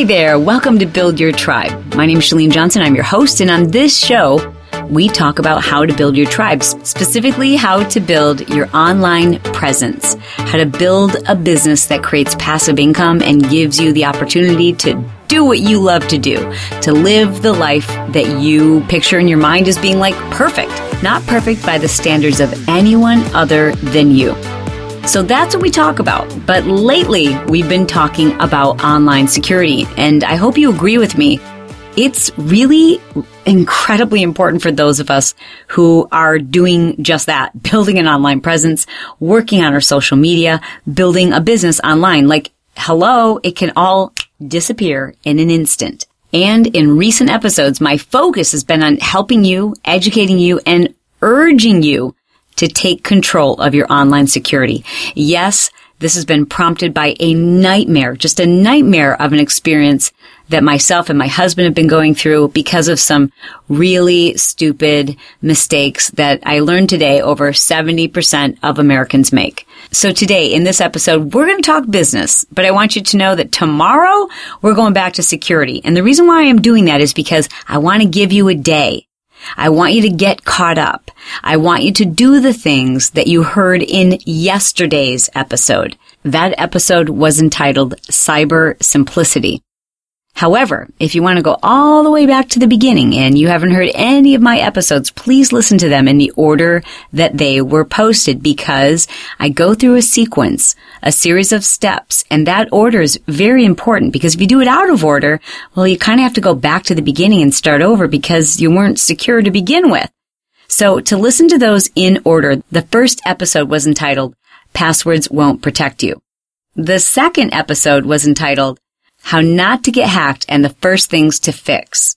Hey there, welcome to Build Your Tribe. My name is Chalene Johnson. I'm your host, and on this show, we talk about how to build your tribes, specifically how to build your online presence, how to build a business that creates passive income and gives you the opportunity to do what you love to do, to live the life that you picture in your mind as being like perfect, not perfect by the standards of anyone other than you. So that's what we talk about. But lately, we've been talking about online security, and I hope you agree with me it's really incredibly important for those of us who are doing just that, building an online presence, working on our social media, building a business online. Like, hello, it can all disappear in an instant. And in recent episodes, my focus has been on helping you, educating you, and urging you to take control of your online security. Yes, this has been prompted by a nightmare, just a nightmare of an experience that myself and my husband have been going through because of some really stupid mistakes that I learned today over 70% of Americans make. So today in this episode, we're going to talk business, but I want you to know that tomorrow we're going back to security. And the reason why I'm doing that is because I want to give you a day. I want you to get caught up. I want you to do the things that you heard in yesterday's episode. That episode was entitled Cyber Simplicity. However, if you want to go all the way back to the beginning and you haven't heard any of my episodes, please listen to them in the order that they were posted because I go through a sequence, a series of steps, and that order is very important because if you do it out of order, well, you kind of have to go back to the beginning and start over because you weren't secure to begin with. So to listen to those in order, the first episode was entitled Passwords Won't Protect You. The second episode was entitled how not to get hacked and the first things to fix.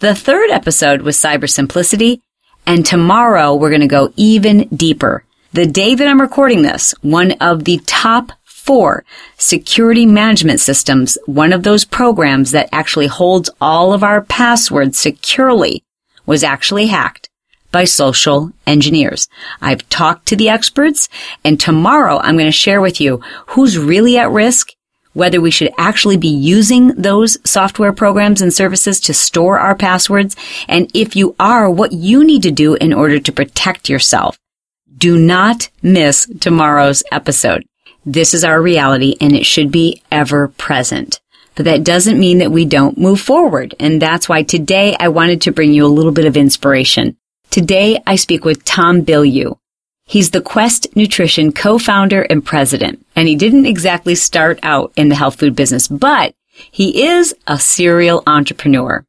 The third episode was cyber simplicity. And tomorrow we're going to go even deeper. The day that I'm recording this, one of the top four security management systems, one of those programs that actually holds all of our passwords securely was actually hacked by social engineers. I've talked to the experts and tomorrow I'm going to share with you who's really at risk whether we should actually be using those software programs and services to store our passwords, and if you are, what you need to do in order to protect yourself. Do not miss tomorrow's episode. This is our reality and it should be ever present. But that doesn't mean that we don't move forward. And that's why today I wanted to bring you a little bit of inspiration. Today I speak with Tom Bilyeu. He's the Quest Nutrition co-founder and president, and he didn't exactly start out in the health food business, but he is a serial entrepreneur.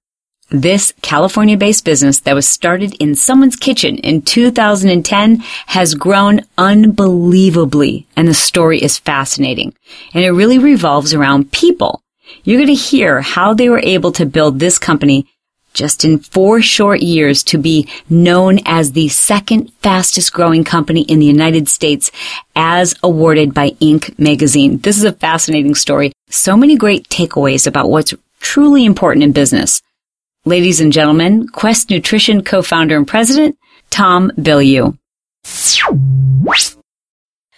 This California-based business that was started in someone's kitchen in 2010 has grown unbelievably, and the story is fascinating. And it really revolves around people. You're going to hear how they were able to build this company just in four short years to be known as the second fastest growing company in the United States as awarded by Inc. magazine. This is a fascinating story. So many great takeaways about what's truly important in business. Ladies and gentlemen, Quest Nutrition co-founder and president, Tom Bilyeu.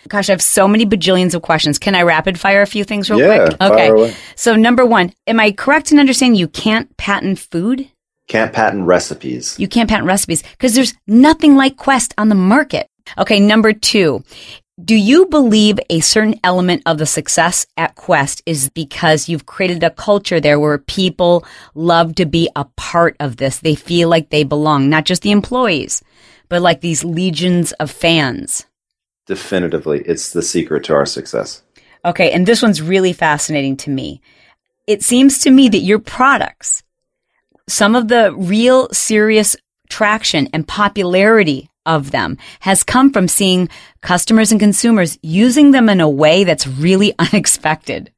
Gosh, I have so many bajillions of questions. Can I rapid fire a few things real yeah, quick? Okay. So number one, am I correct in understanding you can't patent food? Can't patent recipes. You can't patent recipes because there's nothing like Quest on the market. Okay, number two. Do you believe a certain element of the success at Quest is because you've created a culture there where people love to be a part of this? They feel like they belong, not just the employees, but like these legions of fans. Definitively. It's the secret to our success. Okay. And this one's really fascinating to me. It seems to me that your products some of the real serious traction and popularity of them has come from seeing customers and consumers using them in a way that's really unexpected.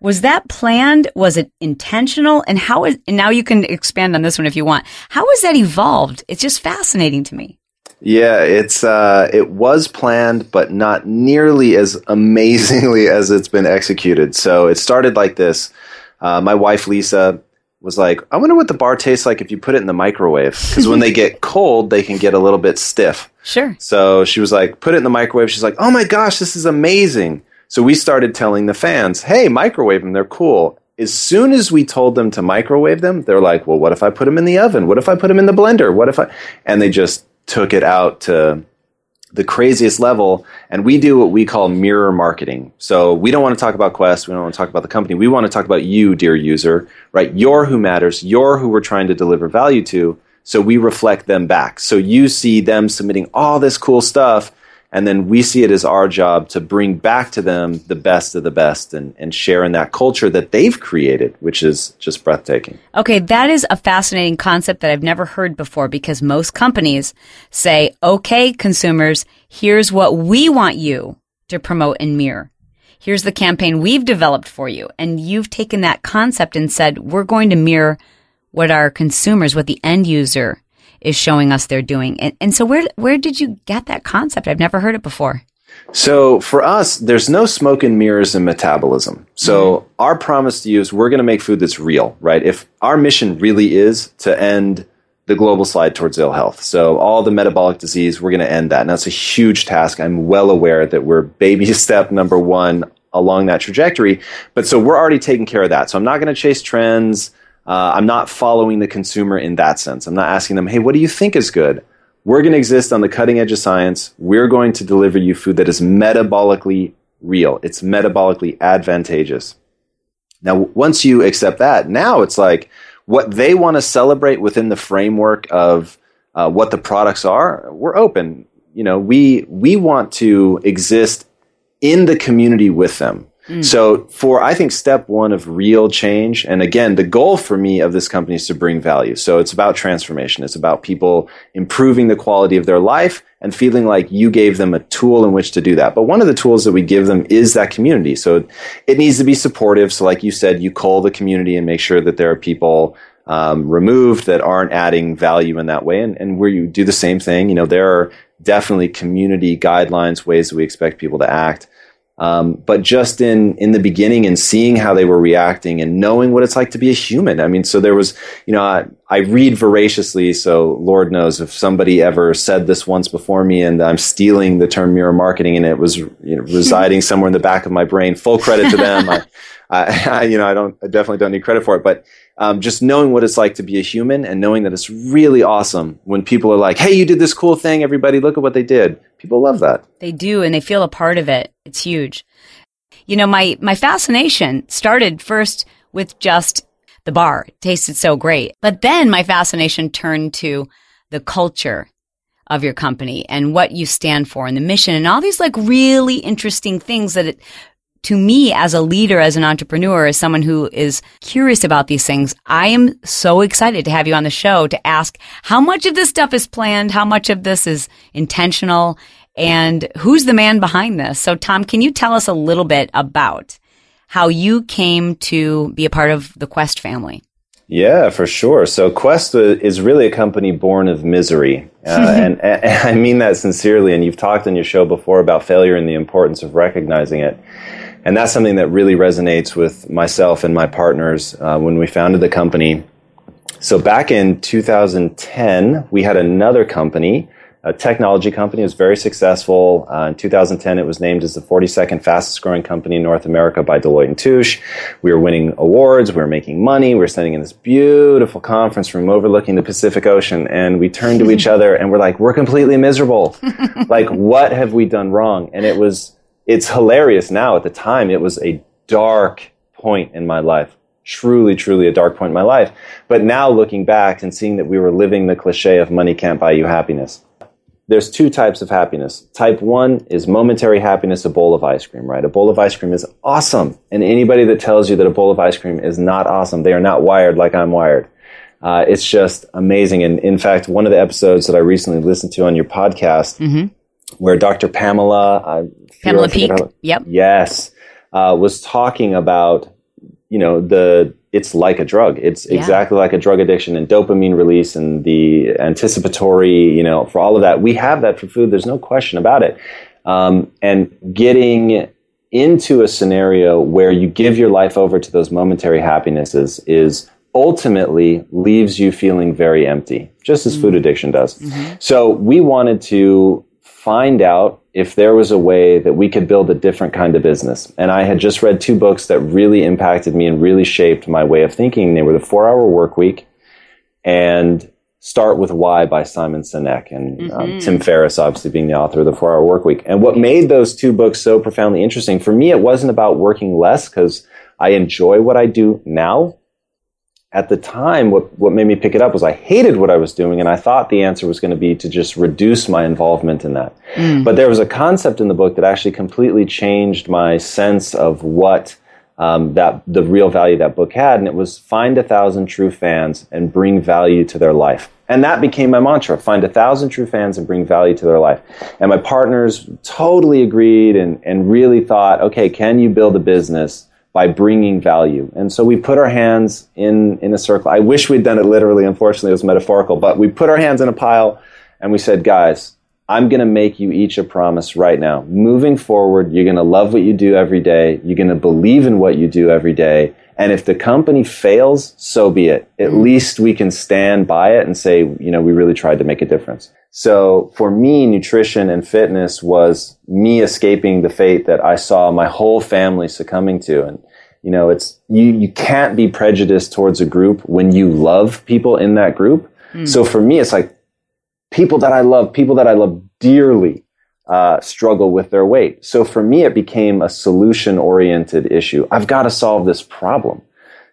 Was that planned? Was it intentional? And how is, and now you can expand on this one if you want. How has that evolved? It's just fascinating to me. Yeah, it's uh, it was planned, but not nearly as amazingly as it's been executed. So it started like this. Uh, my wife Lisa was like, I wonder what the bar tastes like if you put it in the microwave. Because when they get cold, they can get a little bit stiff. Sure. So she was like, put it in the microwave. She's like, oh my gosh, this is amazing. So we started telling the fans, hey, microwave them, they're cool. as soon as we told them to microwave them, they're like, well, what if I put them in the oven? What if I put them in the blender? What if I, and they just took it out to the craziest level. And we do what we call mirror marketing. So we don't want to talk about Quest. We don't want to talk about the company. We want to talk about you, dear user, right? You're who matters. You're who we're trying to deliver value to. So we reflect them back. So you see them submitting all this cool stuff and then we see it as our job to bring back to them the best of the best and, and share in that culture that they've created, which is just breathtaking. Okay, that is a fascinating concept that I've never heard before because most companies say, okay, consumers, here's what we want you to promote and mirror. Here's the campaign we've developed for you. And you've taken that concept and said, we're going to mirror what our consumers, what the end user is showing us they're doing. And, and so where, where did you get that concept? I've never heard it before. So for us, there's no smoke and mirrors in metabolism. So mm-hmm. our promise to you is we're going to make food that's real, right? If our mission really is to end the global slide towards ill health. So all the metabolic disease, we're going to end that. And that's a huge task. I'm well aware that we're baby step number one along that trajectory. But so we're already taking care of that. So I'm not going to chase trends. Uh, I'm not following the consumer in that sense. I'm not asking them, hey, what do you think is good? We're going to exist on the cutting edge of science. We're going to deliver you food that is metabolically real. It's metabolically advantageous. Now, once you accept that, now it's like what they want to celebrate within the framework of uh, what the products are. We're open. You know, we we want to exist in the community with them. Mm. So for I think step one of real change, and again, the goal for me of this company is to bring value. So it's about transformation. It's about people improving the quality of their life and feeling like you gave them a tool in which to do that. But one of the tools that we give them is that community. So it needs to be supportive. So like you said, you call the community and make sure that there are people um, removed that aren't adding value in that way. And, and where you do the same thing, you know, there are definitely community guidelines, ways that we expect people to act. Um, but just in in the beginning and seeing how they were reacting and knowing what it's like to be a human. I mean, so there was, you know, I, I read voraciously, so Lord knows if somebody ever said this once before me and I'm stealing the term mirror marketing and it was you know, residing somewhere in the back of my brain. Full credit to them. I, I, I, you know, I don't, I definitely don't need credit for it, but um, just knowing what it's like to be a human and knowing that it's really awesome when people are like, "Hey, you did this cool thing! Everybody, look at what they did." People love that. They do, and they feel a part of it. It's huge. You know, my my fascination started first with just the bar. It tasted so great, but then my fascination turned to the culture of your company and what you stand for and the mission and all these like really interesting things that it to me as a leader, as an entrepreneur, as someone who is curious about these things, I am so excited to have you on the show to ask how much of this stuff is planned, how much of this is intentional, and who's the man behind this. So, Tom, can you tell us a little bit about how you came to be a part of the Quest family? Yeah, for sure. So Quest is really a company born of misery. Uh, and, and, I mean that sincerely. And you've talked on your show before about failure and the importance of recognizing it. And that's something that really resonates with myself and my partners uh, when we founded the company. So back in 2010, we had another company, a technology company. It was very successful. Uh, in 2010, it was named as the 42nd fastest growing company in North America by Deloitte and Touche. We were winning awards. We were making money. We were sitting in this beautiful conference room overlooking the Pacific Ocean. And we turned to each other and we're like, we're completely miserable. like, what have we done wrong? And it was it's hilarious now. At the time, it was a dark point in my life. Truly, truly a dark point in my life. But now looking back and seeing that we were living the cliche of money can't buy you happiness. There's two types of happiness. Type one is momentary happiness, a bowl of ice cream, right? A bowl of ice cream is awesome. And anybody that tells you that a bowl of ice cream is not awesome, they are not wired like I'm wired. Uh, it's just amazing. And in fact, one of the episodes that I recently listened to on your podcast, mm-hmm where Dr. Pamela Pamela Peeke, yep, yes, uh, was talking about you know the it's like a drug. It's yeah. exactly like a drug addiction and dopamine release and the anticipatory, you know, for all of that. We have that for food. There's no question about it. Um, and getting into a scenario where you give your life over to those momentary happinesses is ultimately leaves you feeling very empty, just as mm-hmm. food addiction does. Mm-hmm. So we wanted to find out if there was a way that we could build a different kind of business. And I had just read two books that really impacted me and really shaped my way of thinking. They were The Four Hour Work Week and Start with Why by Simon Sinek and um, mm-hmm. um, Tim Ferriss, obviously being the author of The Four Hour Work Week. And what made those two books so profoundly interesting for me, it wasn't about working less because I enjoy what I do now at the time, what, what made me pick it up was I hated what I was doing, and I thought the answer was going to be to just reduce my involvement in that. Mm. But there was a concept in the book that actually completely changed my sense of what um, that the real value that book had, and it was find a thousand true fans and bring value to their life. And that became my mantra: find a thousand true fans and bring value to their life. And my partners totally agreed and and really thought, okay, can you build a business? By bringing value. And so we put our hands in, in a circle. I wish we'd done it literally. Unfortunately, it was metaphorical, but we put our hands in a pile and we said, guys, I'm going to make you each a promise right now. Moving forward, you're going to love what you do every day. You're going to believe in what you do every day. And if the company fails, so be it. At mm-hmm. least we can stand by it and say, you know, we really tried to make a difference. So for me, nutrition and fitness was me escaping the fate that I saw my whole family succumbing to. And, you know, it's, you, you can't be prejudiced towards a group when you love people in that group. Mm. So for me, it's like people that I love, people that I love dearly, uh, struggle with their weight. So for me, it became a solution oriented issue. I've got to solve this problem.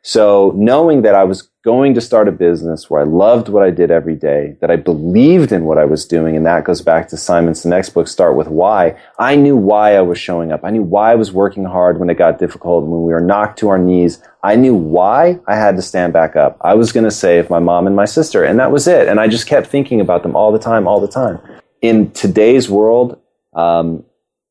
So knowing that I was going to start a business where I loved what I did every day, that I believed in what I was doing, and that goes back to Simon Sinek's book, Start With Why. I knew why I was showing up. I knew why I was working hard when it got difficult, when we were knocked to our knees. I knew why I had to stand back up. I was going to save my mom and my sister, and that was it. And I just kept thinking about them all the time, all the time. In today's world, um,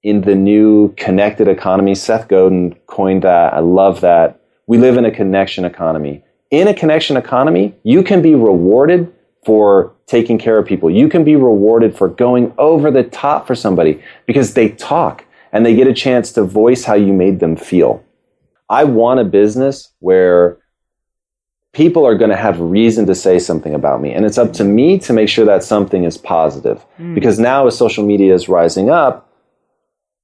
in the new connected economy, Seth Godin coined that. I love that we live in a connection economy. In a connection economy, you can be rewarded for taking care of people. You can be rewarded for going over the top for somebody because they talk and they get a chance to voice how you made them feel. I want a business where people are going to have reason to say something about me. And it's up to me to make sure that something is positive. Mm. Because now, as social media is rising up,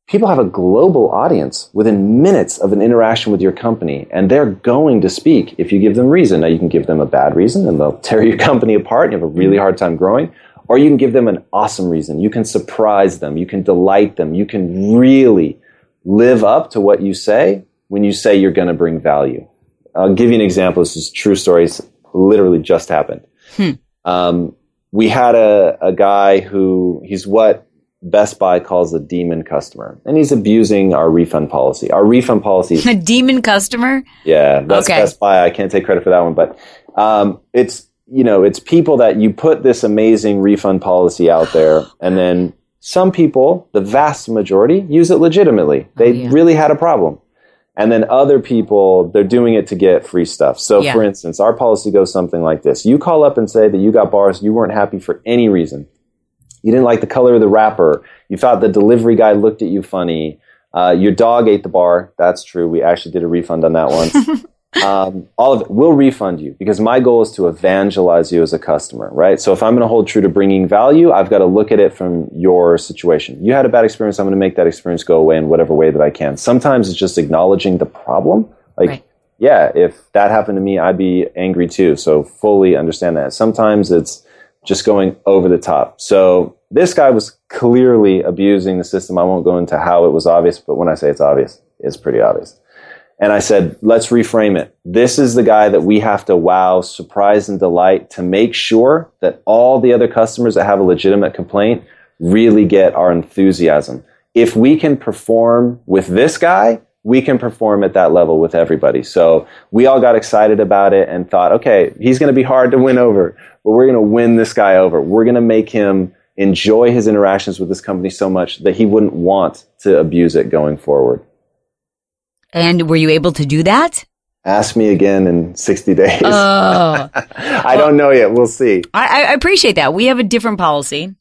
people have a global audience within minutes of an interaction with your company, and they're going to speak if you give them reason. Now, you can give them a bad reason and they'll tear your company apart and you have a really hard time growing, or you can give them an awesome reason. You can surprise them, you can delight them, you can really live up to what you say when you say you're going to bring value. I'll give you an example. This is true stories, literally just happened. Hmm. Um, we had a, a guy who he's what Best Buy calls a demon customer, and he's abusing our refund policy. Our refund policy a demon customer. Yeah, that's okay. Best Buy. I can't take credit for that one, but um, it's you know it's people that you put this amazing refund policy out there, and then some people, the vast majority, use it legitimately. They oh, yeah. really had a problem. And then other people, they're doing it to get free stuff. So, yeah. for instance, our policy goes something like this. You call up and say that you got bars, you weren't happy for any reason. You didn't like the color of the wrapper. You thought the delivery guy looked at you funny. Uh, your dog ate the bar. That's true. We actually did a refund on that once. um, all of it. We'll refund you because my goal is to evangelize you as a customer, right? So if I'm going to hold true to bringing value, I've got to look at it from your situation. You had a bad experience. I'm going to make that experience go away in whatever way that I can. Sometimes it's just acknowledging the problem. Like, right. yeah, if that happened to me, I'd be angry too. So fully understand that. Sometimes it's just going over the top. So this guy was clearly abusing the system. I won't go into how it was obvious, but when I say it's obvious, it's pretty obvious. And I said, let's reframe it. This is the guy that we have to wow, surprise, and delight to make sure that all the other customers that have a legitimate complaint really get our enthusiasm. If we can perform with this guy, we can perform at that level with everybody. So we all got excited about it and thought, okay, he's going to be hard to win over, but we're going to win this guy over. We're going to make him enjoy his interactions with this company so much that he wouldn't want to abuse it going forward. And were you able to do that? Ask me again in 60 days. Oh. I well, don't know yet. We'll see. I, I appreciate that. We have a different policy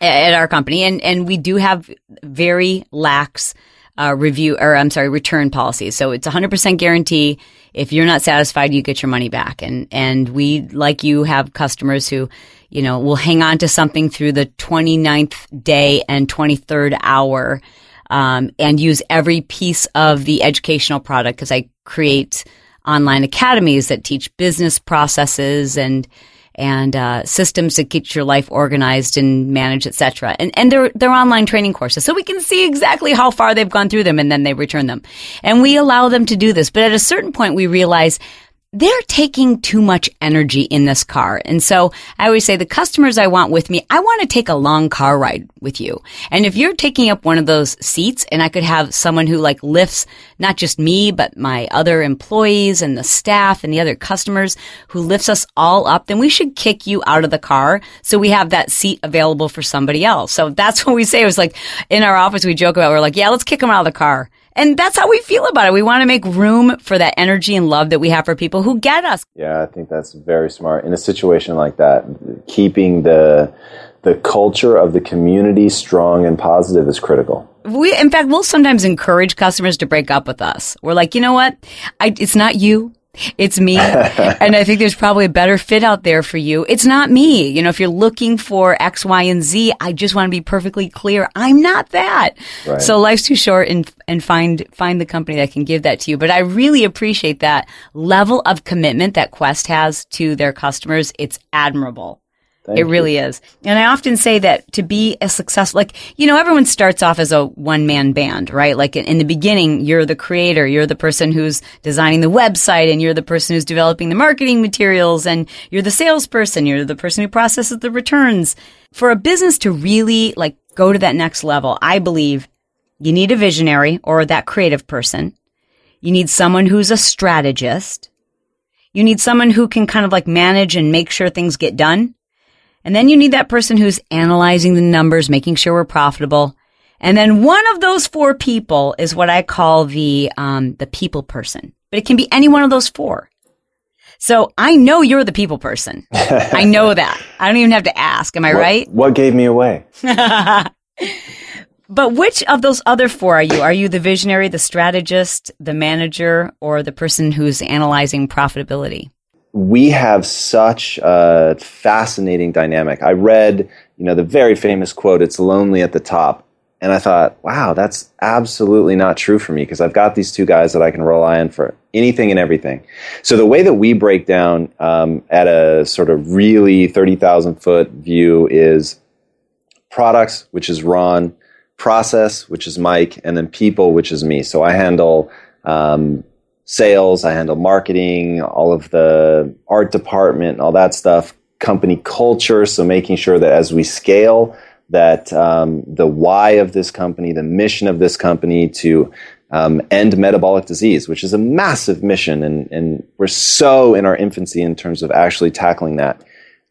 at our company, and, and we do have very lax uh, review or I'm sorry, return policies. So it's 100% guarantee. If you're not satisfied, you get your money back. And and we, like you, have customers who, you know, will hang on to something through the 29th day and 23rd hour, um, and use every piece of the educational product because I create online academies that teach business processes and and uh, systems to get your life organized and managed, etc. And and they're they're online training courses, so we can see exactly how far they've gone through them, and then they return them, and we allow them to do this. But at a certain point, we realize they're taking too much energy in this car. And so I always say the customers I want with me, I want to take a long car ride with you. And if you're taking up one of those seats and I could have someone who like lifts not just me, but my other employees and the staff and the other customers who lifts us all up, then we should kick you out of the car so we have that seat available for somebody else. So that's what we say. It was like in our office, we joke about, we're like, yeah, let's kick them out of the car. And that's how we feel about it. We want to make room for that energy and love that we have for people who get us. Yeah, I think that's very smart. In a situation like that, keeping the the culture of the community strong and positive is critical. We, in fact, we'll sometimes encourage customers to break up with us. We're like, you know what? I, it's not you. It's me. and I think there's probably a better fit out there for you. It's not me. You know, if you're looking for X, Y, and Z, I just want to be perfectly clear. I'm not that. Right. So life's too short and, and find, find the company that can give that to you. But I really appreciate that level of commitment that Quest has to their customers. It's admirable. Thank it really is. And I often say that to be a success, like, you know, everyone starts off as a one man band, right? Like in the beginning, you're the creator, you're the person who's designing the website and you're the person who's developing the marketing materials and you're the salesperson, you're the person who processes the returns. For a business to really like go to that next level, I believe you need a visionary or that creative person. You need someone who's a strategist. You need someone who can kind of like manage and make sure things get done. And then you need that person who's analyzing the numbers, making sure we're profitable. And then one of those four people is what I call the um, the people person. But it can be any one of those four. So I know you're the people person. I know that. I don't even have to ask. Am I what, right? What gave me away? but which of those other four are you? Are you the visionary, the strategist, the manager, or the person who's analyzing profitability? We have such a fascinating dynamic. I read, you know, the very famous quote, it's lonely at the top. And I thought, wow, that's absolutely not true for me because I've got these two guys that I can rely on for anything and everything. So the way that we break down um, at a sort of really 30,000 foot view is products, which is Ron, process, which is Mike, and then people, which is me. So I handle um, sales, I handle marketing, all of the art department, all that stuff, company culture. So making sure that as we scale, that um, the why of this company, the mission of this company to um, end metabolic disease, which is a massive mission, and, and we're so in our infancy in terms of actually tackling that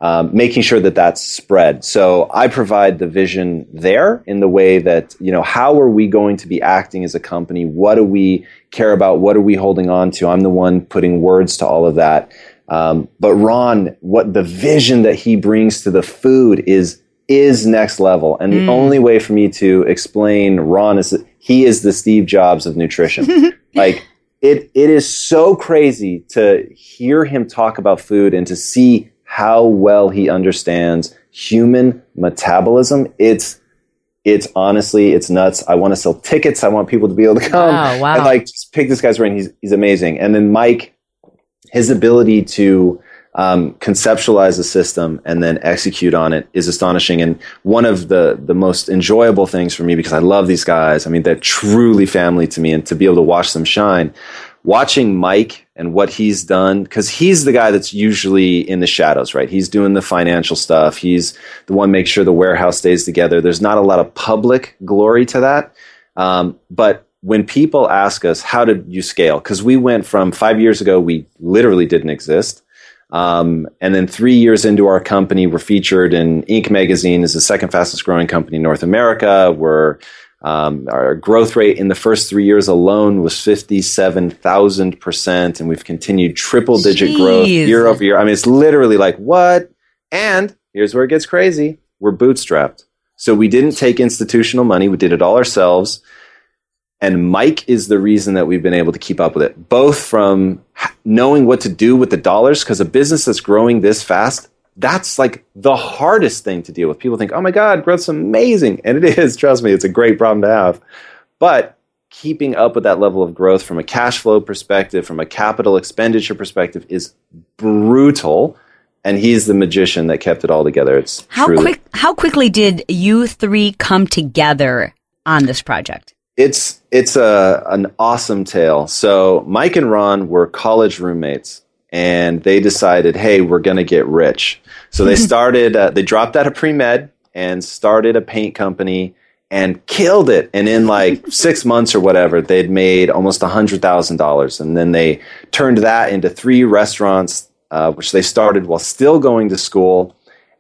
um, making sure that that's spread. So I provide the vision there in the way that, you know, how are we going to be acting as a company? What do we care about? What are we holding on to? I'm the one putting words to all of that. Um, but Ron, what the vision that he brings to the food is is next level. And the mm. only way for me to explain Ron is that he is the Steve Jobs of nutrition. like it, it is so crazy to hear him talk about food and to see how well he understands human metabolism. It's it's honestly it's nuts. I want to sell tickets. I want people to be able to come wow, wow. and like just pick this guy's brain. He's he's amazing. And then Mike, his ability to um, conceptualize a system and then execute on it is astonishing. And one of the the most enjoyable things for me because I love these guys. I mean, they're truly family to me, and to be able to watch them shine watching Mike and what he's done, because he's the guy that's usually in the shadows, right? He's doing the financial stuff. He's the one makes sure the warehouse stays together. There's not a lot of public glory to that. Um, but when people ask us, how did you scale? Because we went from five years ago, we literally didn't exist. Um, and then three years into our company, we're featured in Inc. magazine as the second fastest growing company in North America. We're um, our growth rate in the first three years alone was 57,000%, and we've continued triple digit growth year over year. I mean, it's literally like, what? And here's where it gets crazy we're bootstrapped. So we didn't take institutional money, we did it all ourselves. And Mike is the reason that we've been able to keep up with it, both from knowing what to do with the dollars, because a business that's growing this fast, that's like the hardest thing to deal with. People think, oh my God, growth's amazing. And it is, trust me, it's a great problem to have. But keeping up with that level of growth from a cash flow perspective, from a capital expenditure perspective, is brutal. And he's the magician that kept it all together. It's how truly- quick how quickly did you three come together on this project? It's it's a an awesome tale. So Mike and Ron were college roommates, and they decided, hey, we're going to get rich. So they started. Uh, they dropped out of pre med and started a paint company and killed it. And in like six months or whatever, they'd made almost a hundred thousand dollars. And then they turned that into three restaurants, uh, which they started while still going to school.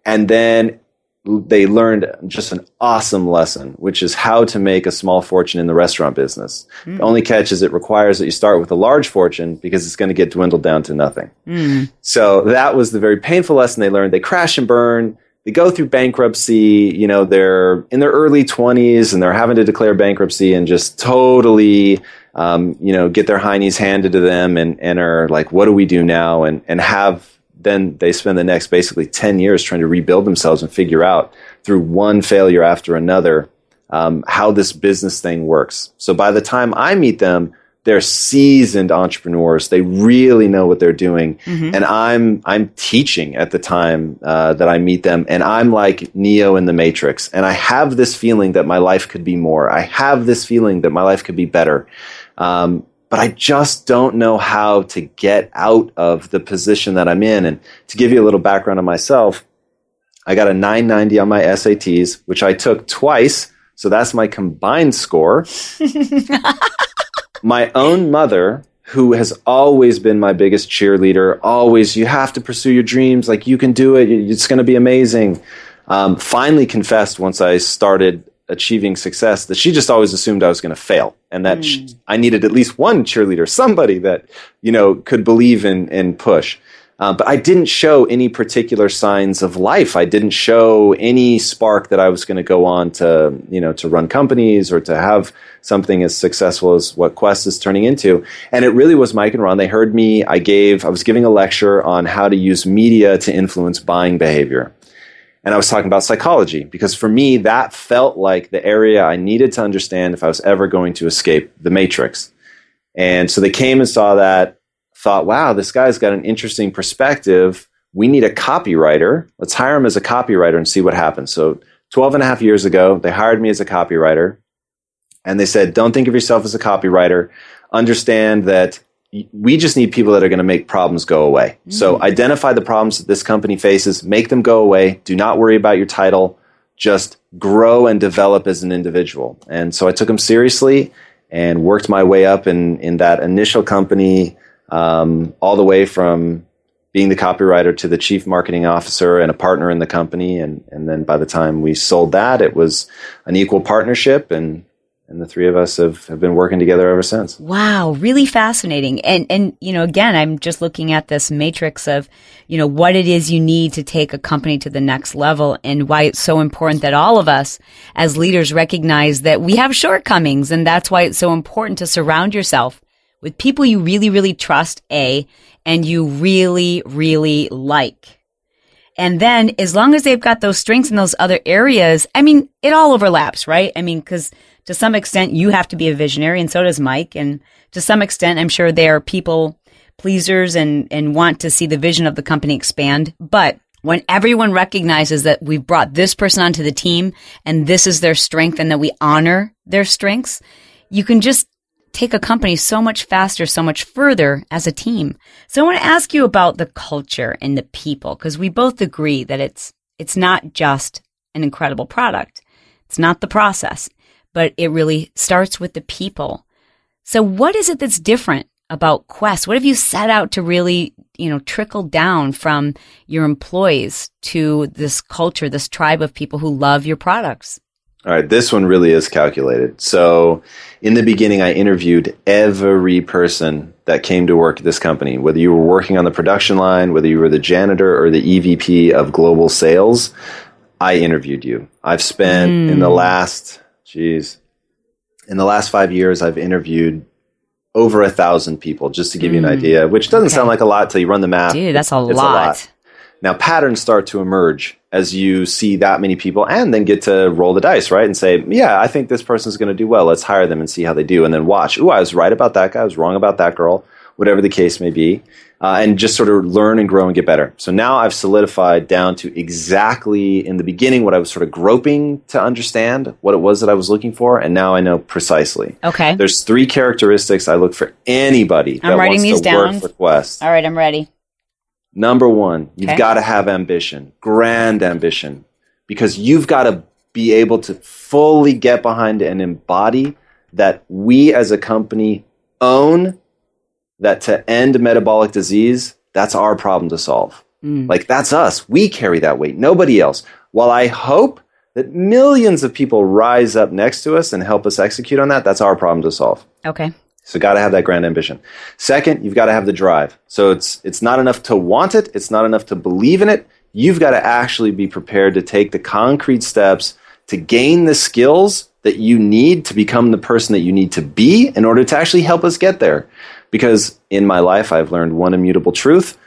And then they learned just an awesome lesson, which is how to make a small fortune in the restaurant business. Mm. The only catch is it requires that you start with a large fortune because it's going to get dwindled down to nothing. Mm. So that was the very painful lesson they learned. They crash and burn. They go through bankruptcy. You know, they're in their early 20s and they're having to declare bankruptcy and just totally, um, you know, get their heinies handed to them and, and are like, what do we do now? And, and have then they spend the next basically 10 years trying to rebuild themselves and figure out through one failure after another um, how this business thing works. So by the time I meet them, they're seasoned entrepreneurs. They really know what they're doing, mm-hmm. and I'm I'm teaching at the time uh, that I meet them, and I'm like Neo in the Matrix, and I have this feeling that my life could be more. I have this feeling that my life could be better. Um, but I just don't know how to get out of the position that I'm in. And to give you a little background on myself, I got a 990 on my SATs, which I took twice. So that's my combined score. my own mother, who has always been my biggest cheerleader, always, you have to pursue your dreams. Like, you can do it. It's going to be amazing. Um, finally confessed once I started achieving success that she just always assumed I was going to fail and that mm. she, I needed at least one cheerleader, somebody that, you know, could believe in and push. Uh, but I didn't show any particular signs of life. I didn't show any spark that I was going to go on to, you know, to run companies or to have something as successful as what Quest is turning into. And it really was Mike and Ron. They heard me. I gave, I was giving a lecture on how to use media to influence buying behavior and I was talking about psychology because for me, that felt like the area I needed to understand if I was ever going to escape the matrix. And so they came and saw that, thought, wow, this guy's got an interesting perspective. We need a copywriter. Let's hire him as a copywriter and see what happens. So 12 and a half years ago, they hired me as a copywriter. And they said, don't think of yourself as a copywriter. Understand that we just need people that are going to make problems go away. Mm-hmm. So identify the problems that this company faces, make them go away. Do not worry about your title. Just grow and develop as an individual. And so I took them seriously and worked my way up in, in that initial company, um, all the way from being the copywriter to the chief marketing officer and a partner in the company. And, and then by the time we sold that, it was an equal partnership and and the three of us have, have been working together ever since. Wow, really fascinating. And and you know, again, I'm just looking at this matrix of, you know, what it is you need to take a company to the next level and why it's so important that all of us as leaders recognize that we have shortcomings and that's why it's so important to surround yourself with people you really really trust, A, and you really really like. And then as long as they've got those strengths in those other areas, I mean, it all overlaps, right? I mean, cuz to some extent, you have to be a visionary, and so does Mike. And to some extent, I'm sure they are people pleasers and, and want to see the vision of the company expand. But when everyone recognizes that we've brought this person onto the team and this is their strength and that we honor their strengths, you can just take a company so much faster, so much further as a team. So I want to ask you about the culture and the people because we both agree that it's it's not just an incredible product. It's not the process but it really starts with the people. So what is it that's different about Quest? What have you set out to really, you know, trickle down from your employees to this culture, this tribe of people who love your products? All right, this one really is calculated. So, in the beginning, I interviewed every person that came to work at this company, whether you were working on the production line, whether you were the janitor or the EVP of global sales. I interviewed you. I've spent mm. in the last Jeez. In the last five years, I've interviewed over a thousand people, just to give mm. you an hmm. idea, which doesn't okay. sound like a lot till you run the math. Dude, that's a lot. a lot. Now, patterns start to emerge as you see that many people and then get to roll the dice, right? And say, yeah, I think this person's going to do well. Let's hire them and see how they do. And then watch, ooh, I was right about that guy. I was wrong about that girl, whatever the case may be. Uh, and just sort of learn and grow and get better. So now I've solidified down to exactly in the beginning what I was sort of groping to understand what it was that I was looking for, and now I know precisely. Okay. There's three characteristics I look for anybody I'm that writing wants these to down. work for Quest. All right, I'm ready. Number one, you've Okay. got to have ambition, grand ambition, because you've got to be able to fully get behind and embody that we as a company own that to end metabolic disease, that's our problem to solve. Mm. Like that's us. We carry that weight, nobody else. While I hope that millions of people rise up next to us and help us execute on that, that's our problem to solve. Okay. So got to have that grand ambition. Second, you've got to have the drive. So it's it's not enough to want it, it's not enough to believe in it. You've got to actually be prepared to take the concrete steps to gain the skills that you need to become the person that you need to be in order to actually help us get there. Because in my life I've learned one immutable truth.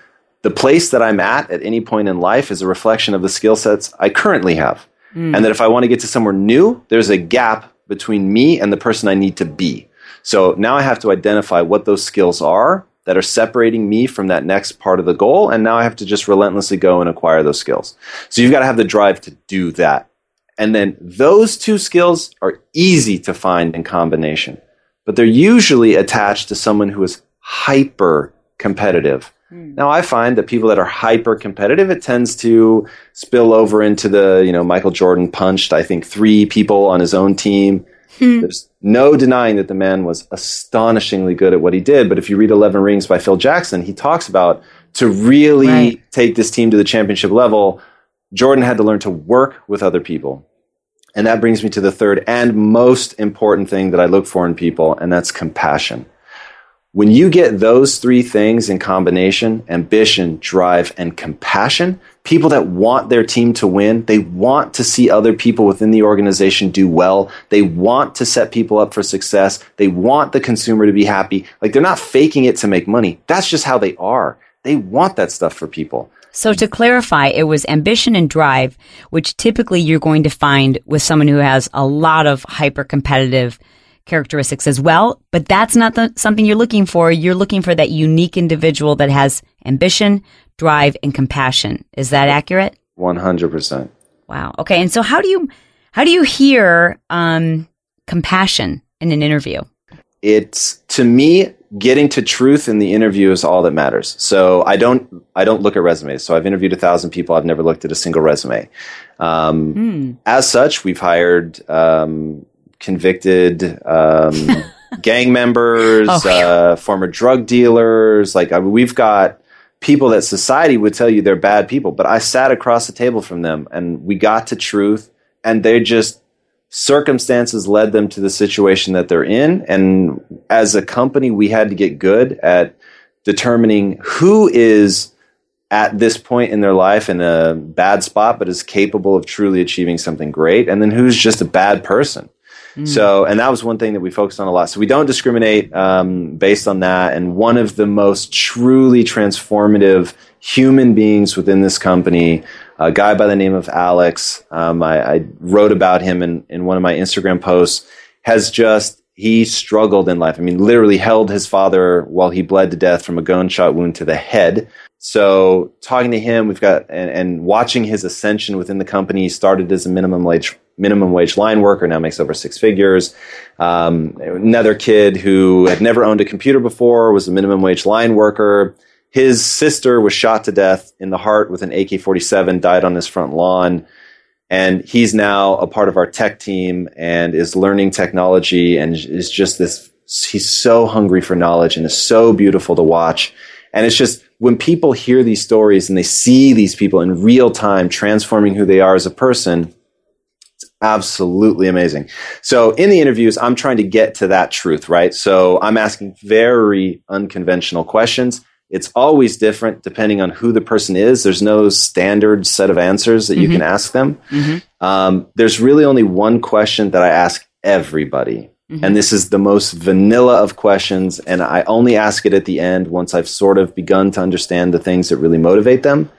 The place that I'm at at any point in life is a reflection of the skill sets I currently have. Hmm. And that if I want to get to somewhere new, there's a gap between me and the person I need to be. So now I have to identify what those skills are that are separating me from that next part of the goal. And now I have to just relentlessly go and acquire those skills. So you've got to have the drive to do that. And then those two skills are easy to find in combination, but they're usually attached to someone who is hyper competitive. Hmm. Now I find that people that are hyper competitive, it tends to spill over into the, you know, Michael Jordan punched, I think, three people on his own team. Hmm. There's no denying that the man was astonishingly good at what he did. But if you read 11 Rings by Phil Jackson, he talks about to really Right. take this team to the championship level, Jordan had to learn to work with other people. And that brings me to the third and most important thing that I look for in people, and that's compassion. When you get those three things in combination ambition, drive, and compassion people that want their team to win, they want to see other people within the organization do well, they want to set people up for success, they want the consumer to be happy. Like they're not faking it to make money. That's just how they are. They want that stuff for people. So to clarify, it was ambition and drive, which typically you're going to find with someone who has a lot of hyper competitive characteristics as well. But that's not the, something you're looking for. You're looking for that unique individual that has ambition, drive, and compassion. Is that accurate? 100%. Wow. Okay. And so how do you how do you hear um, compassion in an interview? it's to me getting to truth in the interview is all that matters. So i don't i don't look at resumes. So i've interviewed a thousand people. I've never looked at a single resume. Um, as such we've hired um, convicted um, gang members Oh, uh, former drug dealers. Like I mean, we've got people that society would tell you they're bad people but i sat across the table from them and we got to truth and they just circumstances led them to the situation that they're in. And as a company, we had to get good at determining who is at this point in their life in a bad spot, but is capable of truly achieving something great, and then who's just a bad person. So, and that was one thing that we focused on a lot. So we don't discriminate um, based on that. And one of the most truly transformative human beings within this company, a guy by the name of Alex, um, I, I wrote about him in, in one of my Instagram posts, has just, he struggled in life. I mean, literally held his father while he bled to death from a gunshot wound to the head. So talking to him, we've got and, and watching his ascension within the company. He started as a minimum wage minimum wage line worker, now makes over six figures. Um, another kid who had never owned a computer before was a minimum wage line worker. His sister was shot to death in the heart with an AK 47, died on his front lawn. And he's now a part of our tech team and is learning technology and is just this. He's so hungry for knowledge and is so beautiful to watch. And it's just when people hear these stories and they see these people in real time transforming who they are as a person, it's absolutely amazing. So in the interviews, I'm trying to get to that truth, right? So I'm asking very unconventional questions. It's always different depending on who the person is. There's no standard set of answers that you can ask them. Um, there's really only one question that I ask everybody. And this is the most vanilla of questions. And I only ask it at the end once I've sort of begun to understand the things that really motivate them.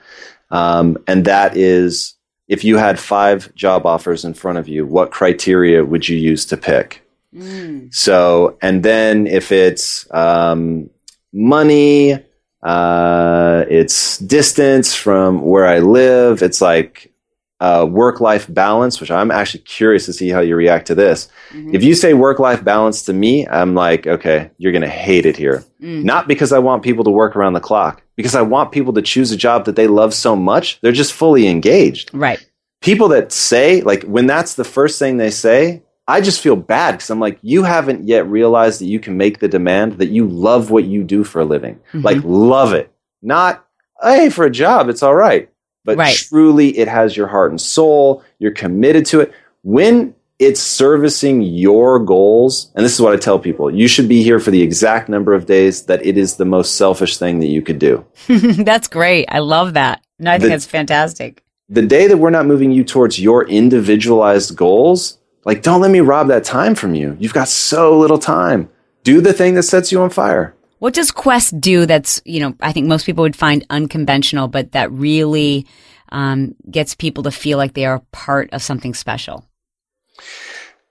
Um, and that is if you had five job offers in front of you, what criteria would you use to pick? Mm. So, and then if it's um, money, uh, it's distance from where I live, it's like uh, work life balance, which I'm actually curious to see how you react to this. Mm-hmm. If you say work life balance to me, I'm like, okay, you're going to hate it here. Mm. Not because I want people to work around the clock, because I want people to choose a job that they love so much, they're just fully engaged. Right. People that say, like, when that's the first thing they say, I just feel bad because I'm like, you haven't yet realized that you can make the demand that you love what you do for a living. Mm-hmm. Like, love it. Not, hey, for a job, it's all right. But right. truly, it has your heart and soul. You're committed to it. When it's servicing your goals, and this is what I tell people you should be here for the exact number of days that it is the most selfish thing that you could do. that's great. I love that. No, I think the, that's fantastic. The day that we're not moving you towards your individualized goals, like, don't let me rob that time from you. You've got so little time. Do the thing that sets you on fire. What does Quest do that's, you know, I think most people would find unconventional, but that really um, gets people to feel like they are part of something special?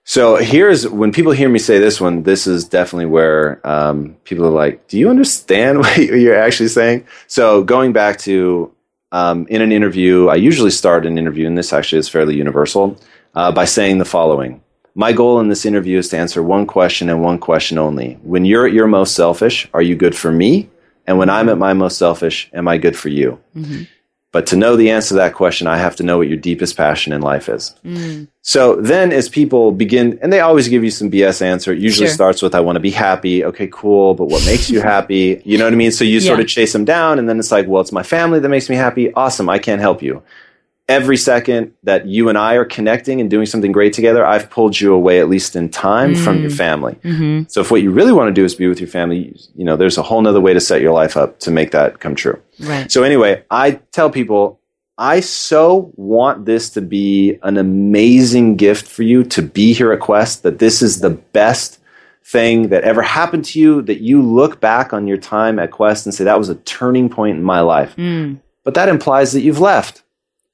So here's when people hear me say this one, this is definitely where um, people are like, Do you understand what you're actually saying? So going back to um, in an interview, I usually start an interview, and this actually is fairly universal uh, by saying the following My goal in this interview is to answer one question and one question only. When you're at your most selfish, are you good for me? And when I'm at my most selfish, am I good for you? Mm-hmm. But to know the answer to that question, I have to know what your deepest passion in life is. Mm. So then, as people begin, and they always give you some BS answer, it usually sure. starts with, I want to be happy. Okay, cool. But what makes you happy? You know what I mean? So you yeah. sort of chase them down, and then it's like, well, it's my family that makes me happy. Awesome. I can't help you every second that you and I are connecting and doing something great together, I've pulled you away at least in time mm-hmm. from your mm. family. Mm-hmm. So if what you really want to do is be with your family, you know, there's a whole nother way to set your life up to make that come true. Right. So anyway, I tell people, I so want this to be an amazing gift for you to be here at Quest, that this is the best thing that ever happened to you, that you look back on your time at Quest and say, that was a turning point in my life. Mm. But that implies that you've left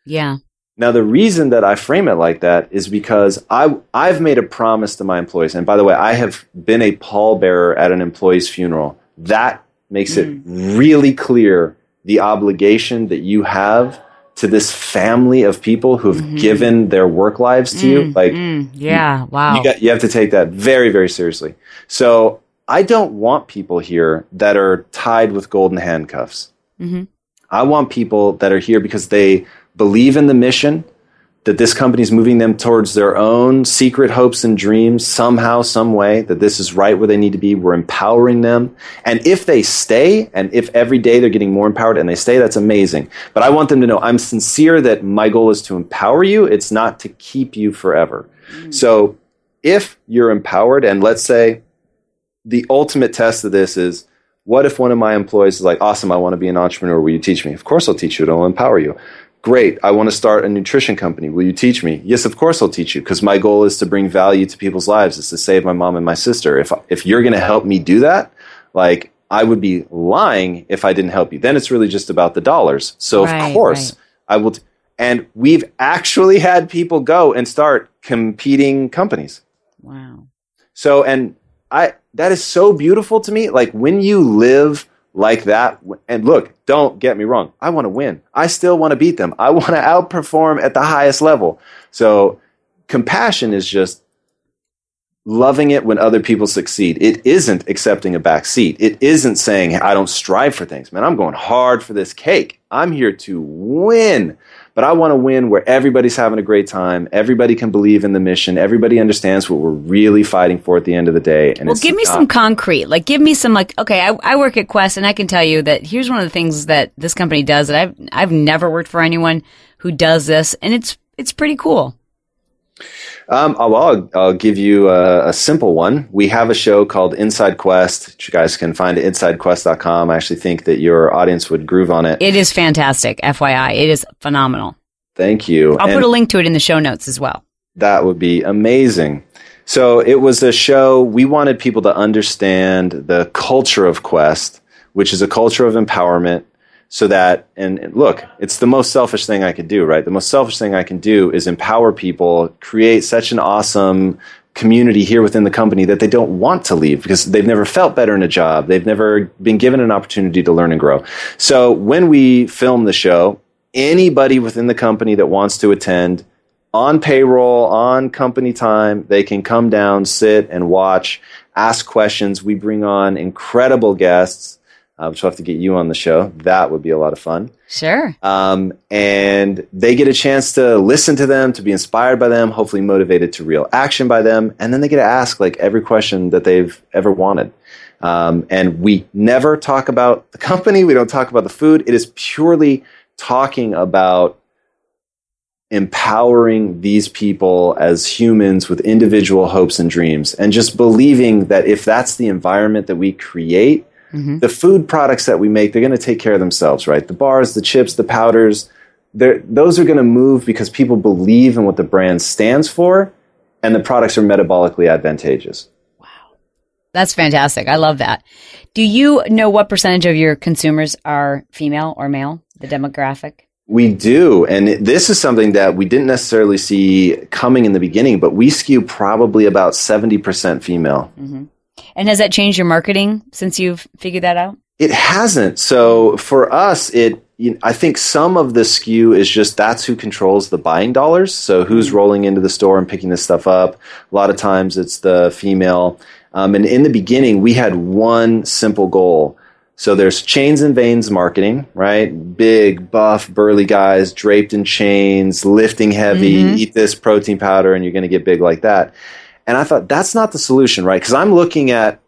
yeah. Now the reason that I frame it like that is because I I've made a promise to my employees, and by the way, I have been a pallbearer at an employee's funeral. That makes mm. it really clear the obligation that you have to this family of people who've mm-hmm. given their work lives to mm, you. Like, mm, yeah, wow. You, got, you have to take that very, very seriously. So I don't want people here that are tied with golden handcuffs. Mm-hmm. I want people that are here because they believe in the mission, that this company is moving them towards their own secret hopes and dreams somehow, some way, that this is right where they need to be. We're empowering them. And if they stay, and if every day they're getting more empowered and they stay, that's amazing. But I want them to know I'm sincere that my goal is to empower you, it's not to keep you forever. Mm. So if you're empowered, and let's say the ultimate test of this is, what if one of my employees is like, awesome, I want to be an entrepreneur. Will you teach me? Of course, I'll teach you. It'll empower you. Great. I want to start a nutrition company. Will you teach me? Yes, of course I'll teach you because my goal is to bring value to people's lives, is to save my mom and my sister. If, if you're going to help me do that, like I would be lying if I didn't help you. Then it's really just about the dollars. So right, of course right. I will. T- and we've actually had people go and start competing companies. Wow. So, and I, that is so beautiful to me. Like when you live like that. And look, don't get me wrong. I want to win. I still want to beat them. I want to outperform at the highest level. So compassion is just loving it when other people succeed. It isn't accepting a back seat. It isn't saying, I don't strive for things. Man, I'm going hard for this cake. I'm here to win. But I want to win where everybody's having a great time. Everybody can believe in the mission. Everybody understands what we're really fighting for at the end of the day. And well, give me not- some concrete. Like, give me some, like, okay, I, I work at Quest and I can tell you that here's one of the things that this company does that I've, I've never worked for anyone who does this. And it's, it's pretty cool. Um, I'll, I'll, I'll, give you a, a, simple one. We have a show called Inside Quest. you guys can find at insidequest.com. I actually think that your audience would groove on it. It is fantastic, FYI. It is phenomenal. Thank you. I'll and put a link to it in the show notes as well. That would be amazing. So it was a show we wanted people to understand the culture of Quest, which is a culture of empowerment so that and, and look it's the most selfish thing i could do right the most selfish thing i can do is empower people create such an awesome community here within the company that they don't want to leave because they've never felt better in a job they've never been given an opportunity to learn and grow so when we film the show anybody within the company that wants to attend on payroll on company time they can come down sit and watch ask questions we bring on incredible guests um, so I have to get you on the show. That would be a lot of fun. Sure. Um, and they get a chance to listen to them, to be inspired by them, hopefully motivated to real action by them, and then they get to ask like every question that they've ever wanted. Um, and we never talk about the company. We don't talk about the food. It is purely talking about empowering these people as humans with individual hopes and dreams and just believing that if that's the environment that we create Mm-hmm. The food products that we make, they're going to take care of themselves, right? The bars, the chips, the powders, those are going to move because people believe in what the brand stands for, and the products are metabolically advantageous. Wow. That's fantastic. I love that. Do you know what percentage of your consumers are female or male, the demographic? We do. And this is something that we didn't necessarily see coming in the beginning, but we skew probably about 70% female. Mm-hmm. And has that changed your marketing since you've figured that out? It hasn't. So for us, it you know, I think some of the skew is just that's who controls the buying dollars. So who's mm-hmm. rolling into the store and picking this stuff up? A lot of times it's the female. Um, and in the beginning, we had one simple goal. So there's chains and veins marketing, right? Big, buff, burly guys draped in chains, lifting heavy, mm-hmm. eat this protein powder, and you're going to get big like that. And I thought that's not the solution, right? Because I'm looking at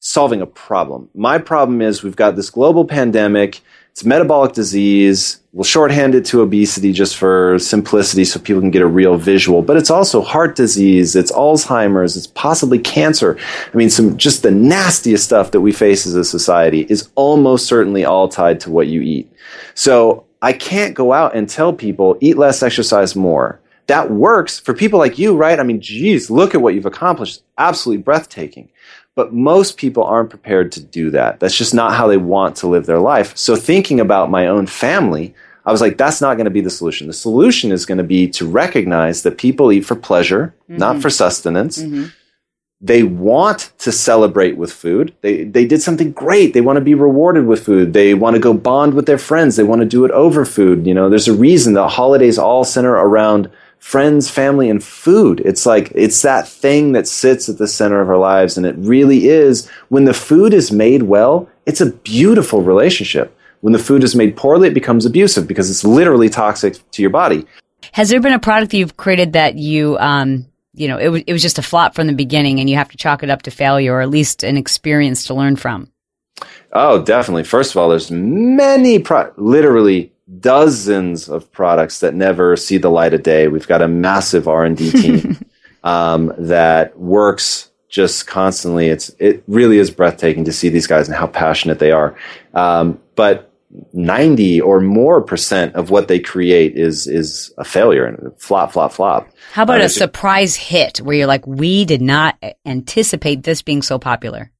solving a problem. My problem is we've got this global pandemic. It's metabolic disease. We'll shorthand it to obesity just for simplicity so people can get a real visual. But it's also heart disease. It's Alzheimer's. It's possibly cancer. I mean, some just the nastiest stuff that we face as a society is almost certainly all tied to what you eat. So I can't go out and tell people eat less, exercise more that works for people like you, right? I mean, geez, look at what you've accomplished. Absolutely breathtaking. But most people aren't prepared to do that. That's just not how they want to live their life. So thinking about my own family, I was like, that's not going to be the solution. The solution is going to be to recognize that people eat for pleasure, mm-hmm. not for sustenance. Mm-hmm. They want to celebrate with food. They, they did something great. They want to be rewarded with food. They want to go bond with their friends. They want to do it over food. You know, there's a reason that holidays all center around friends, family, and food. It's like it's that thing that sits at the center of our lives. And it really is when the food is made well, it's a beautiful relationship. When the food is made poorly, it becomes abusive because it's literally toxic to your body. Has there been a product that you've created that you, um, you know, it, w- it was just a flop from the beginning and you have to chalk it up to failure or at least an experience to learn from? Oh, definitely. First of all, there's many, pro- literally dozens of products that never see the light of day. We've got a massive R and D team um, that works just constantly. It's it really is breathtaking to see these guys and how passionate they are. Um, but 90 or more percent of what they create is is a failure and flop flop flop how about uh, a surprise hit where you're like we did not anticipate this being so popular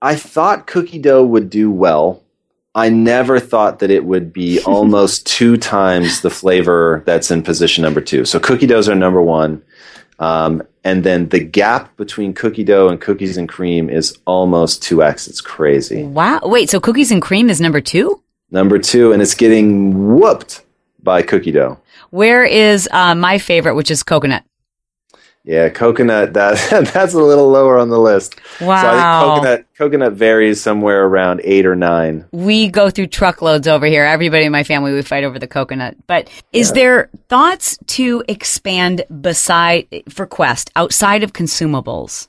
i thought cookie dough would do well I never thought that it would be almost two times the flavor that's in position number two. So cookie doughs are number one. Um, and then the gap between cookie dough and cookies and cream is almost 2x. It's crazy. Wow. Wait, so cookies and cream is number two? Number two, and it's getting whooped by cookie dough. Where is uh, my favorite, which is coconut? Yeah, coconut that that's a little lower on the list. Wow. So I think coconut coconut varies somewhere around eight or nine. We go through truckloads over here. Everybody in my family we fight over the coconut. But is yeah. there thoughts to expand beside for Quest outside of consumables?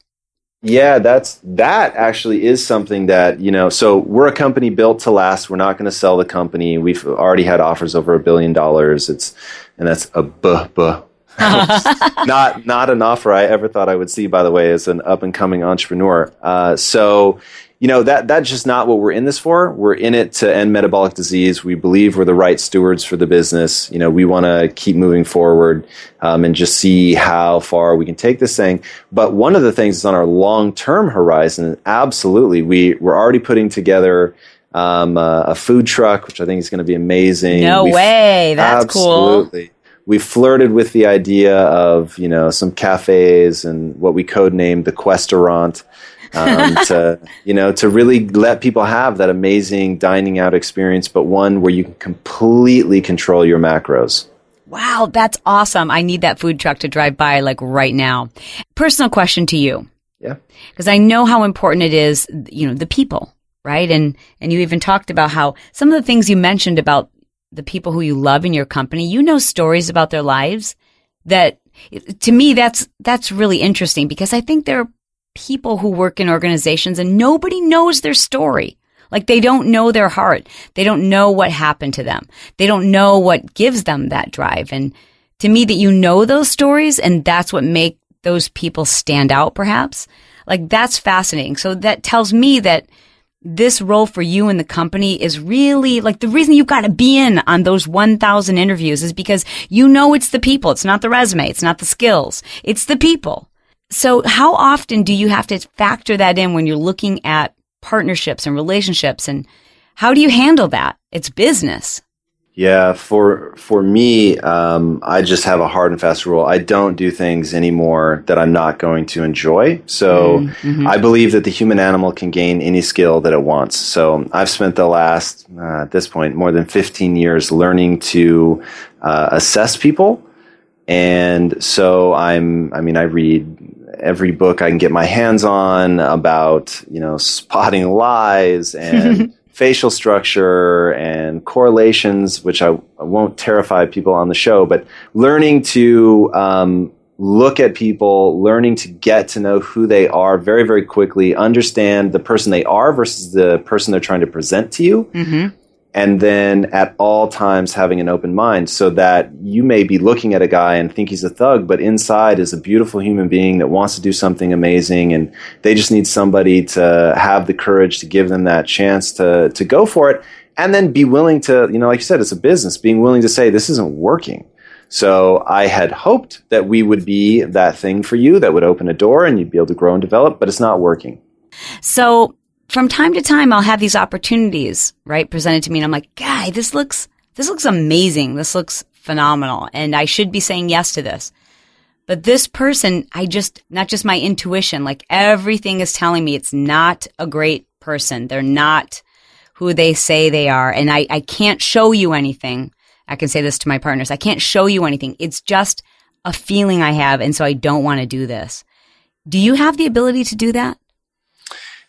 Yeah, that's that actually is something that, you know, so we're a company built to last. We're not going to sell the company. We've already had offers over a billion dollars. It's and that's a buh buh not not an offer I ever thought I would see. By the way, as an up and coming entrepreneur, uh, so you know that that's just not what we're in this for. We're in it to end metabolic disease. We believe we're the right stewards for the business. You know, we want to keep moving forward um, and just see how far we can take this thing. But one of the things is on our long term horizon. Absolutely, we we're already putting together um, uh, a food truck, which I think is going to be amazing. No We've- way. That's cool. absolutely. We flirted with the idea of you know some cafes and what we codenamed the Questorant um, to you know to really let people have that amazing dining out experience, but one where you can completely control your macros. Wow, that's awesome. I need that food truck to drive by like right now. Personal question to you. Yeah. Because I know how important it is, you know, the people, right? And and you even talked about how some of the things you mentioned about the people who you love in your company, you know stories about their lives that to me that's that's really interesting because I think there are people who work in organizations and nobody knows their story. Like they don't know their heart. They don't know what happened to them. They don't know what gives them that drive. And to me that you know those stories and that's what make those people stand out perhaps. Like that's fascinating. So that tells me that this role for you in the company is really like the reason you've got to be in on those 1000 interviews is because you know it's the people. It's not the resume. It's not the skills. It's the people. So how often do you have to factor that in when you're looking at partnerships and relationships and how do you handle that? It's business. Yeah, for for me, um, I just have a hard and fast rule. I don't do things anymore that I'm not going to enjoy. So Mm-hmm. I believe that the human animal can gain any skill that it wants. So I've spent the last, uh, at this point, more than 15 years learning to uh, assess people. And so I'm, I mean, I read every book I can get my hands on about, you know, spotting lies and facial structure and correlations, which I, I won't terrify people on the show, but learning to um, look at people, learning to get to know who they are very, very quickly, understand the person they are versus the person they're trying to present to you Mm-hmm. And then at all times having an open mind so that you may be looking at a guy and think he's a thug but inside is a beautiful human being that wants to do something amazing and they just need somebody to have the courage to give them that chance to to go for it and then be willing to you know like you said it's a business being willing to say this isn't working so I had hoped that we would be that thing for you that would open a door and you'd be able to grow and develop, but it's not working. So from time to time, I'll have these opportunities, right, presented to me, and I'm like, "Guy, this looks this looks amazing. This looks phenomenal, and I should be saying yes to this." But this person, I just not just my intuition, like everything is telling me it's not a great person. They're not who they say they are, and I I can't show you anything. I can say this to my partners. I can't show you anything. It's just a feeling I have, and so I don't want to do this. Do you have the ability to do that?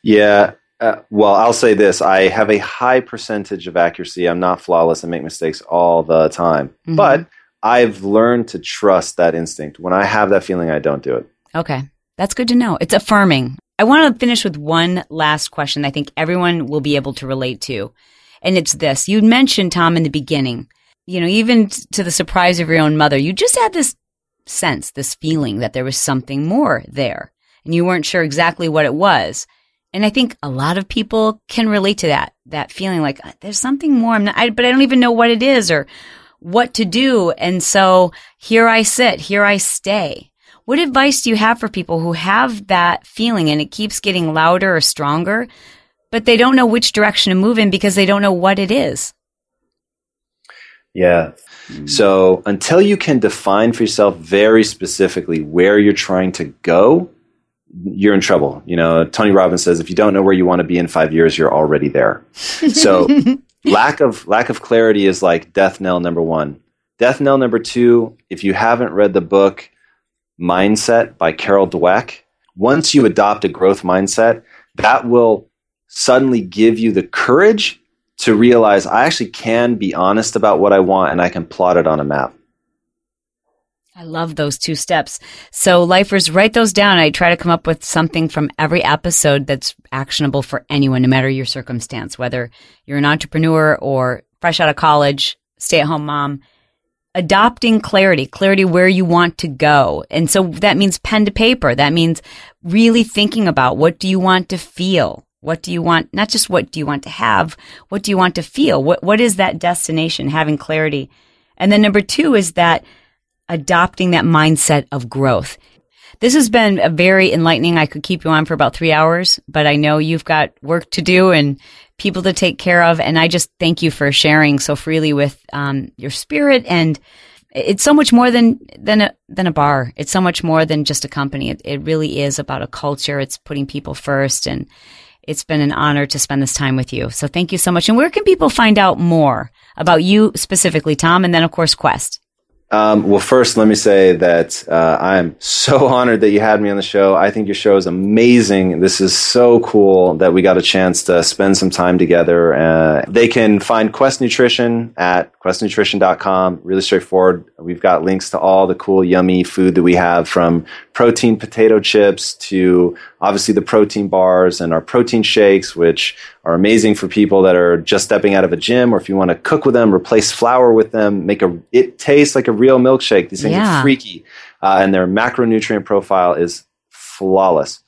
Yeah. Uh, well, I'll say this. I have a high percentage of accuracy. I'm not flawless. and make mistakes all the time. Mhm. But I've learned to trust that instinct. When I have that feeling, I don't do it. Okay. That's good to know. It's affirming. I want to finish with one last question I think everyone will be able to relate to. And it's this. You mentioned, Tom, in the beginning, you know, even to the surprise of your own mother, you just had this sense, this feeling that there was something more there and you weren't sure exactly what it was. And I think a lot of people can relate to that, that feeling like "Uh, there's something more. I'm not, I, but I don't even know what it is or what to do. And so here I sit, here I stay. What advice do you have for people who have that feeling and it keeps getting louder or stronger, but they don't know which direction to move in because they don't know what it is? Yeah. So until you can define for yourself very specifically where you're trying to go, you're in trouble. You know, Tony Robbins says if you don't know where you want to be in five years, you're already there. So lack of lack of clarity is like death knell number one. Death knell number two, if you haven't read the book Mindset by Carol Dweck, once you adopt a growth mindset, that will suddenly give you the courage to realize I actually can be honest about what I want and I can plot it on a map. I love those two steps. So, lifers, write those down. I try to come up with something from every episode that's actionable for anyone, no matter your circumstance, whether you're an entrepreneur or fresh out of college, stay at home mom. Adopting clarity, clarity where you want to go. And so that means pen to paper. That means really thinking about what do you want to feel? What do you want? Not just what do you want to have? What do you want to feel? What, what is that destination? Having clarity. And then number two is that adopting that mindset of growth. this has been a very enlightening. I could keep you on for about three hours, but I know you've got work to do and people to take care of. And I just thank you for sharing so freely with um, your spirit. And it's so much more than than a than a bar. It's so much more than just a company. It, it really is about a culture. It's putting people first and it's been an honor to spend this time with you. So thank you so much. And where can people find out more about you specifically, Tom? And then, of course, Quest. Um, well, first, let me say that uh, I'm so honored that you had me on the show. I think your show is amazing. This is so cool that we got a chance to spend some time together. Uh, they can find Quest Nutrition at questnutrition.com. Really straightforward. We've got links to all the cool, yummy food that we have from protein potato chips to obviously the protein bars and our protein shakes, which are amazing for people that are just stepping out of a gym or if you want to cook with them, replace flour with them, make a, it tastes like a real milkshake. These things yeah. are freaky. Uh, and their macronutrient profile is flawless.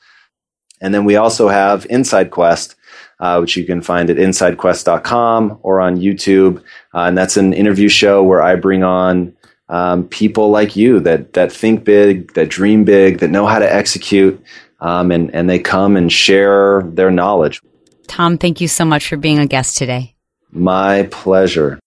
And then we also have Inside Quest, uh, which you can find at insidequest.com or on YouTube. Uh, and that's an interview show where I bring on um, people like you that that think big, that dream big, that know how to execute, um, and and they come and share their knowledge. Tom, thank you so much for being a guest today. My pleasure.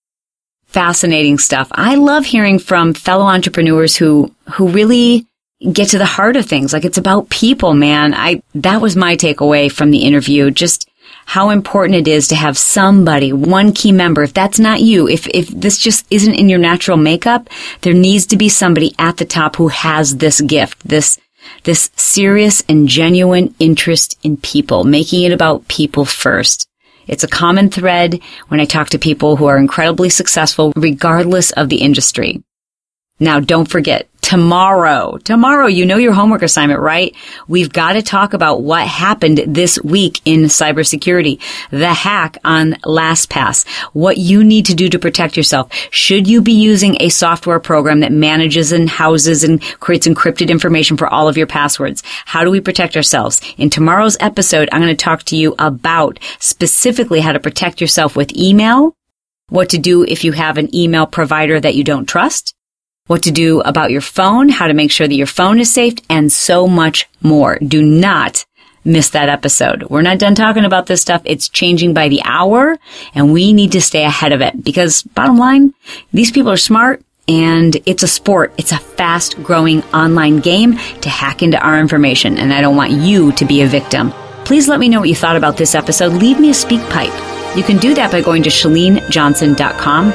Fascinating stuff. I love hearing from fellow entrepreneurs who who really get to the heart of things. Like it's about people, man. I that was my takeaway from the interview. Just how important it is to have somebody, one key member. If that's not you, if, if this just isn't in your natural makeup, there needs to be somebody at the top who has this gift, this, this serious and genuine interest in people, making it about people first. It's a common thread when I talk to people who are incredibly successful regardless of the industry. Now don't forget, tomorrow. Tomorrow, you know your homework assignment, right? We've got to talk about what happened this week in cybersecurity. The hack on LastPass. What you need to do to protect yourself. Should you be using a software program that manages and houses and creates encrypted information for all of your passwords? How do we protect ourselves? In tomorrow's episode, I'm going to talk to you about specifically how to protect yourself with email, what to do if you have an email provider that you don't trust, what to do about your phone, how to make sure that your phone is safe, and so much more. Do not miss that episode. We're not done talking about this stuff. It's changing by the hour and we need to stay ahead of it because bottom line, these people are smart and it's a sport. It's a fast growing online game to hack into our information and I don't want you to be a victim. Please let me know what you thought about this episode. Leave me a SpeakPipe. You can do that by going to chalenejohnson.com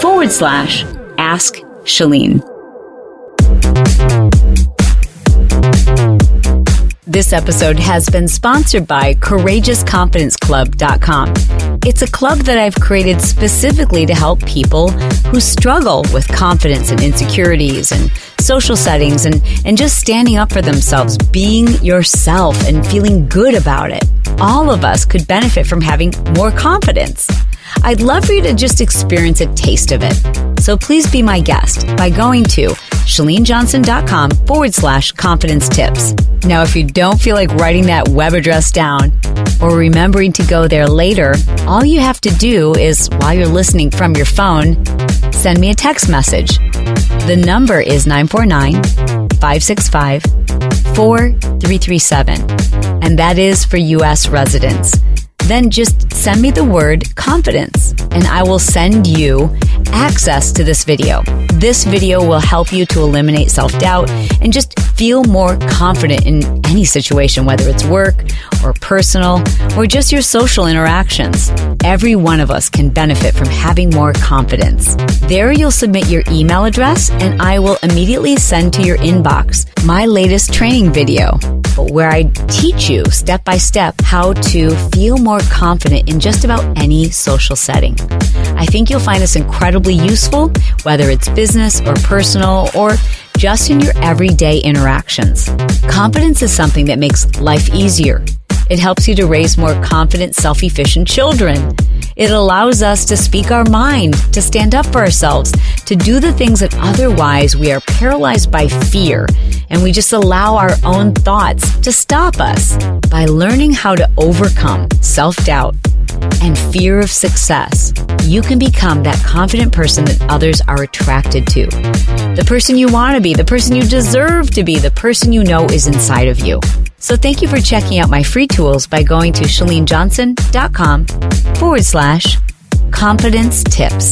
forward slash ask Chalene. This episode has been sponsored by CourageousConfidenceClub.com. It's a club that I've created specifically to help people who struggle with confidence and insecurities and social settings and, and just standing up for themselves, being yourself and feeling good about it. All of us could benefit from having more confidence. I'd love for you to just experience a taste of it. So please be my guest by going to chalenejohnson.com forward slash confidence tips. Now, if you don't feel like writing that web address down or remembering to go there later, all you have to do is, while you're listening from your phone, send me a text message. The number is 949 565 4337, and that is for U.S. residents then just send me the word confidence and I will send you access to this video. This video will help you to eliminate self doubt and just feel more confident in any situation, whether it's work or personal or just your social interactions. Every one of us can benefit from having more confidence. There you'll submit your email address and I will immediately send to your inbox my latest training video where I teach you step by step how to feel more confident in just about any social setting. I think you'll find this incredibly useful, whether it's business or personal or just in your everyday interactions. Confidence is something that makes life easier. It helps you to raise more confident, self efficient children. It allows us to speak our mind, to stand up for ourselves, to do the things that otherwise we are paralyzed by fear and we just allow our own thoughts to stop us. By learning how to overcome self doubt and fear of success, you can become that confident person that others are attracted to. The person you want to be, the person you deserve to be, the person you know is inside of you. So thank you for checking out my free tools by going to chalenejohnson.com forward slash confidence tips.